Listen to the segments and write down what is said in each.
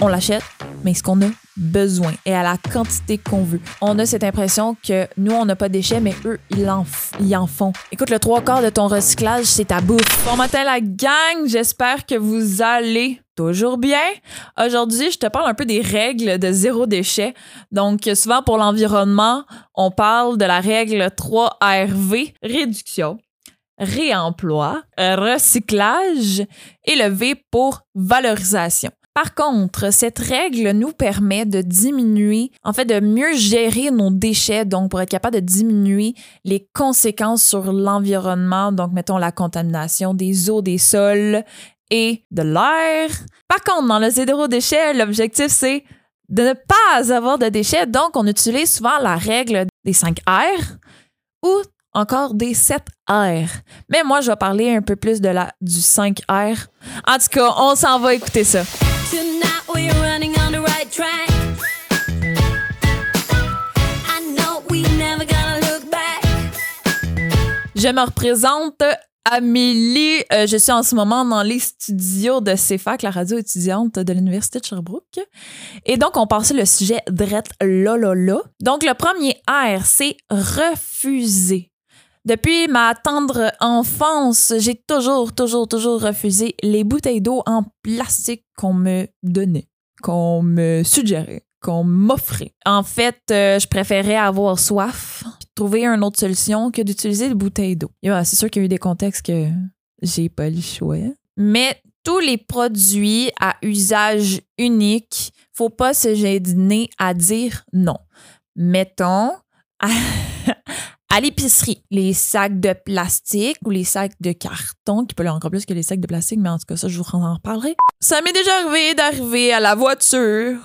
on l'achète, mais ce qu'on a besoin et à la quantité qu'on veut. On a cette impression que nous, on n'a pas de déchets, mais eux, ils en, ils en font. Écoute, le trois quarts de ton recyclage, c'est ta bouffe. Bon matin, la gang! J'espère que vous allez toujours bien. Aujourd'hui, je te parle un peu des règles de zéro déchet. Donc, souvent pour l'environnement, on parle de la règle 3RV, réduction, réemploi, recyclage et le V pour valorisation. Par contre, cette règle nous permet de diminuer, en fait, de mieux gérer nos déchets, donc pour être capable de diminuer les conséquences sur l'environnement, donc mettons la contamination des eaux, des sols et de l'air. Par contre, dans le zéro déchet, l'objectif c'est de ne pas avoir de déchets, donc on utilise souvent la règle des 5 R ou encore des 7 R. Mais moi, je vais parler un peu plus de la, du 5 R. En tout cas, on s'en va écouter ça. Je me représente Amélie, euh, je suis en ce moment dans les studios de CFAC, la radio étudiante de l'Université de Sherbrooke. Et donc, on passe le sujet drette là, là, là. Donc, le premier R, c'est refuser. Depuis ma tendre enfance, j'ai toujours, toujours, toujours refusé les bouteilles d'eau en plastique qu'on me donnait, qu'on me suggérait, qu'on m'offrait. En fait, euh, je préférais avoir soif, trouver une autre solution que d'utiliser des bouteilles d'eau. c'est sûr qu'il y a eu des contextes que j'ai pas le choix. Mais tous les produits à usage unique, faut pas se gêner à dire non. Mettons, à l'épicerie, les sacs de plastique ou les sacs de carton, qui peuvent encore plus que les sacs de plastique, mais en tout cas, ça, je vous en reparlerai. Ça m'est déjà arrivé d'arriver à la voiture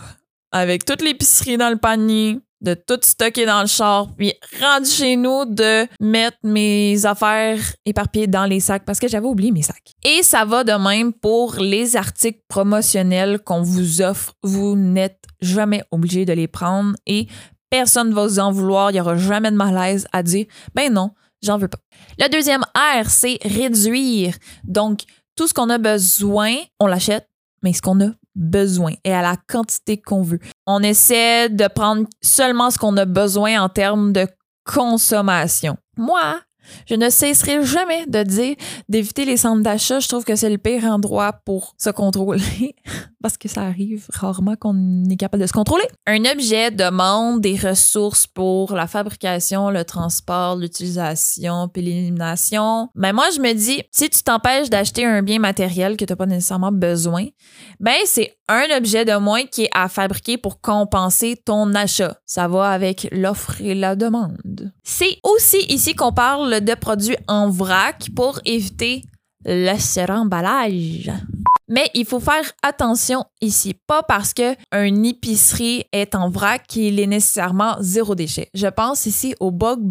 avec toute l'épicerie dans le panier, de tout stocker dans le char, puis rendu chez nous de mettre mes affaires éparpillées dans les sacs parce que j'avais oublié mes sacs. Et ça va de même pour les articles promotionnels qu'on vous offre. Vous n'êtes jamais obligé de les prendre et Personne ne va vous en vouloir. Il n'y aura jamais de malaise à dire ben non, j'en veux pas. Le deuxième R, c'est réduire. Donc, tout ce qu'on a besoin, on l'achète, mais ce qu'on a besoin et à la quantité qu'on veut. On essaie de prendre seulement ce qu'on a besoin en termes de consommation. Moi, je ne cesserai jamais de dire d'éviter les centres d'achat. Je trouve que c'est le pire endroit pour se contrôler parce que ça arrive rarement qu'on est capable de se contrôler. Un objet demande des ressources pour la fabrication, le transport, l'utilisation, puis l'élimination. Mais moi, je me dis, si tu t'empêches d'acheter un bien matériel que tu n'as pas nécessairement besoin, ben c'est un objet de moins qui est à fabriquer pour compenser ton achat. Ça va avec l'offre et la demande. C'est aussi ici qu'on parle de produits en vrac pour éviter le suremballage. Mais il faut faire attention ici, pas parce que épicerie est en vrac qu'il est nécessairement zéro déchet. Je pense ici aux bug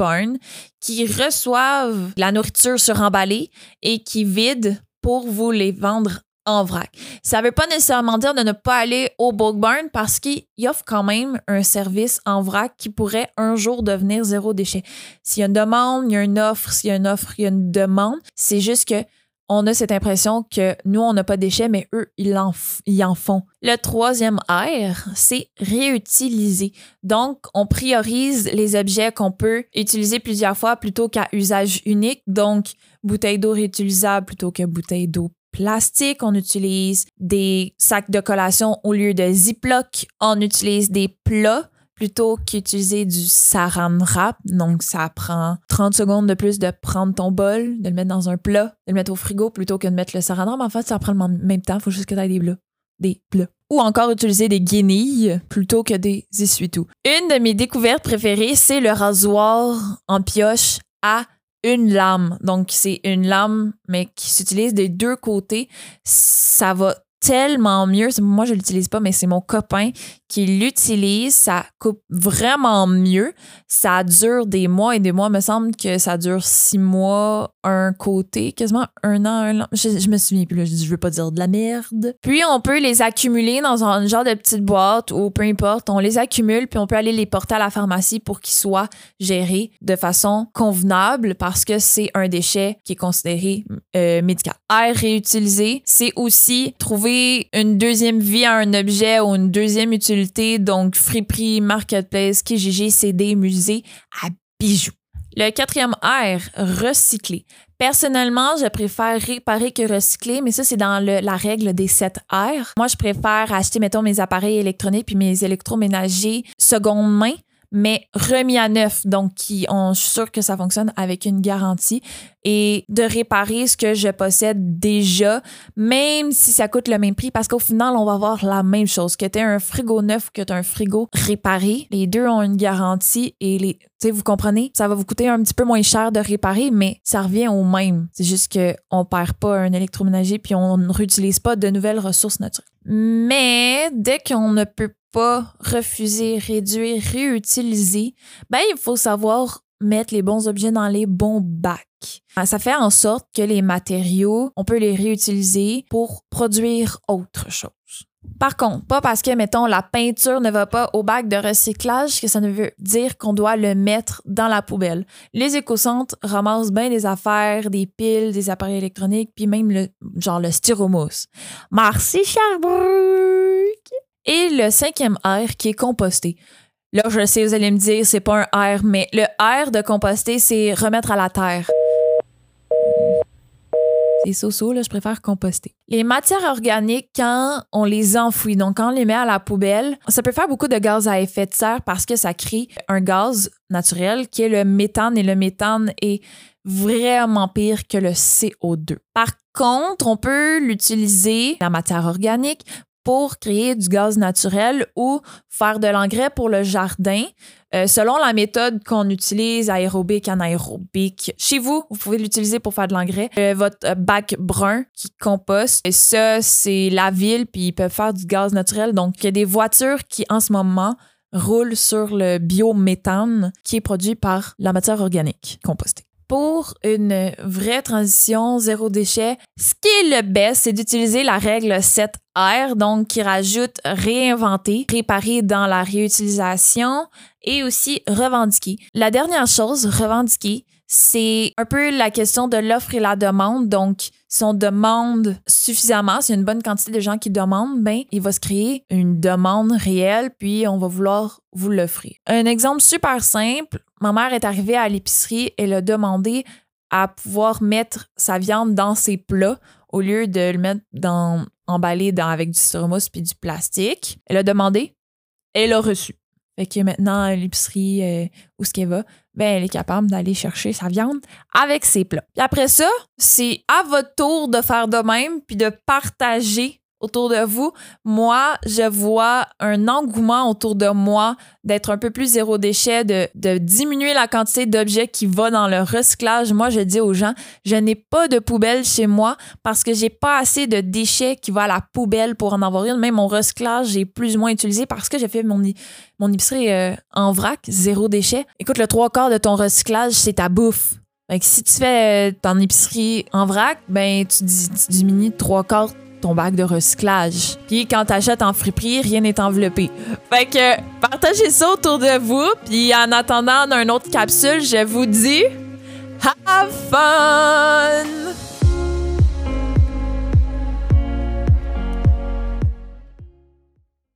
qui reçoivent la nourriture suremballée et qui vident pour vous les vendre en vrac. Ça ne veut pas nécessairement dire de ne pas aller au bug barn parce qu'il offre quand même un service en vrac qui pourrait un jour devenir zéro déchet. S'il y a une demande, il y a une offre. S'il y a une offre, il y a une demande. C'est juste que on a cette impression que nous, on n'a pas de déchets, mais eux, ils en, ils en font. Le troisième R, c'est réutiliser. Donc, on priorise les objets qu'on peut utiliser plusieurs fois plutôt qu'à usage unique. Donc, bouteille d'eau réutilisable plutôt que bouteille d'eau plastique. On utilise des sacs de collation au lieu de Ziploc. On utilise des plats plutôt qu'utiliser du saran wrap. Donc, ça prend 30 secondes de plus de prendre ton bol, de le mettre dans un plat, de le mettre au frigo plutôt que de mettre le saran wrap. En fait, ça prend le même temps. Il faut juste que tu aies des plats. Des plats. Ou encore utiliser des guenilles plutôt que des essuie-tout. Une de mes découvertes préférées, c'est le rasoir en pioche à une lame. Donc, c'est une lame, mais qui s'utilise des deux côtés. Ça va tellement mieux. Moi, je l'utilise pas, mais c'est mon copain qui l'utilisent, ça coupe vraiment mieux. Ça dure des mois et des mois. Il me semble que ça dure six mois, un côté, quasiment un an, un an. Je, me souviens plus, je, je veux pas dire de la merde. Puis on peut les accumuler dans un genre de petite boîte ou peu importe. On les accumule puis on peut aller les porter à la pharmacie pour qu'ils soient gérés de façon convenable parce que c'est un déchet qui est considéré euh, médical. Air réutilisé, c'est aussi trouver une deuxième vie à un objet ou une deuxième donc friperie, marketplace, Kijiji, CD, musée, à bijoux. Le quatrième R, recycler. Personnellement, je préfère réparer que recycler, mais ça, c'est dans la règle des 7 R. Moi, je préfère acheter, mettons, mes appareils électroniques puis mes électroménagers seconde main mais remis à neuf, donc qui, on, je que ça fonctionne avec une garantie, et de réparer ce que je possède déjà, même si ça coûte le même prix, parce qu'au final, on va avoir la même chose, que tu un frigo neuf ou que tu un frigo réparé. Les deux ont une garantie et les, tu sais, vous comprenez, ça va vous coûter un petit peu moins cher de réparer, mais ça revient au même. C'est juste qu'on perd pas un électroménager puis on ne réutilise pas de nouvelles ressources naturelles. Mais dès qu'on ne peut pas refuser, réduire, réutiliser, ben il faut savoir mettre les bons objets dans les bons bacs. Ça fait en sorte que les matériaux, on peut les réutiliser pour produire autre chose. Par contre, pas parce que, mettons, la peinture ne va pas au bac de recyclage que ça ne veut dire qu'on doit le mettre dans la poubelle. Les éco-centres ramassent bien des affaires, des piles, des appareils électroniques, puis même le genre le styromousse. Merci Sherbrooke! Et le cinquième R qui est composté. Là, je sais, vous allez me dire, c'est pas un R, mais le R de composter, c'est remettre à la terre. C'est so-so, là, je préfère composter. Les matières organiques, quand on les enfouit, donc quand on les met à la poubelle, ça peut faire beaucoup de gaz à effet de serre parce que ça crée un gaz naturel qui est le méthane et le méthane est vraiment pire que le CO2. Par contre, on peut l'utiliser, la matière organique, pour créer du gaz naturel ou faire de l'engrais pour le jardin. Euh, selon la méthode qu'on utilise, aérobique, anaérobique, chez vous, vous pouvez l'utiliser pour faire de l'engrais. Euh, votre bac brun qui composte, et ça, c'est la ville, puis ils peuvent faire du gaz naturel. Donc, il y a des voitures qui, en ce moment, roulent sur le biométhane qui est produit par la matière organique compostée pour une vraie transition zéro déchet, ce qui est le best, c'est d'utiliser la règle 7R, donc qui rajoute réinventer, réparer dans la réutilisation et aussi revendiquer. La dernière chose, revendiquer, c'est un peu la question de l'offre et la demande. Donc, si on demande suffisamment, si y a une bonne quantité de gens qui demandent, ben, il va se créer une demande réelle, puis on va vouloir vous l'offrir. Un exemple super simple, ma mère est arrivée à l'épicerie, elle a demandé à pouvoir mettre sa viande dans ses plats au lieu de le mettre dans, emballé dans, avec du styromousse puis du plastique. Elle a demandé, elle a reçu. Fait que maintenant, l'épicerie, euh, où ce qu'elle va, ben, elle est capable d'aller chercher sa viande avec ses plats. Puis après ça, c'est à votre tour de faire de même puis de partager autour de vous. Moi, je vois un engouement autour de moi d'être un peu plus zéro déchet, de, diminuer la quantité d'objets qui va dans le recyclage. Moi, je dis aux gens, je n'ai pas de poubelle chez moi parce que j'ai pas assez de déchets qui vont à la poubelle pour en avoir une. Même mon recyclage, j'ai plus ou moins utilisé parce que j'ai fait mon, mon épicerie euh, en vrac, zéro déchet. Écoute, le trois quarts de ton recyclage, c'est ta bouffe. Donc, si tu fais euh, ton épicerie en vrac, ben tu, tu diminues trois quarts ton bac de recyclage. Puis quand t'achètes en friperie, rien n'est enveloppé. Fait que partagez ça autour de vous. Puis en attendant d'une autre capsule, je vous dis have fun!